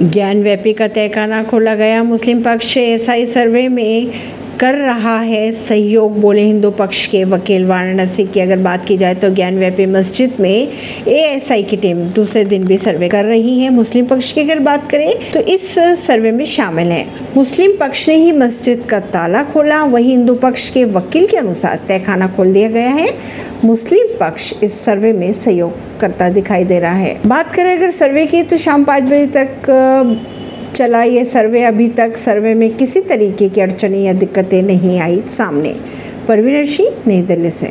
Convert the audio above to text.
ज्ञान व्यापी का तहखाना खोला गया। मुस्लिम पक्ष एसआई सर्वे में कर रहा है सहयोग, बोले हिंदू पक्ष के वकील वाराणसी की। अगर बात की जाए तो ज्ञान व्यापी मस्जिद में एएसआई की टीम दूसरे दिन भी सर्वे कर रही है। मुस्लिम पक्ष की अगर बात करें तो इस सर्वे में शामिल है। मुस्लिम पक्ष ने ही मस्जिद का ताला खोला। वही हिंदू पक्ष के वकील के अनुसार तहखाना खोल दिया गया है। मुस्लिम पक्ष इस सर्वे में सहयोग करता दिखाई दे रहा है। बात करें अगर सर्वे की तो शाम पाँच बजे तक चला ये सर्वे अभी तक। सर्वे में किसी तरीके की अड़चने या दिक्कतें नहीं आई सामने। परवीन सिंह नई दिल्ली से।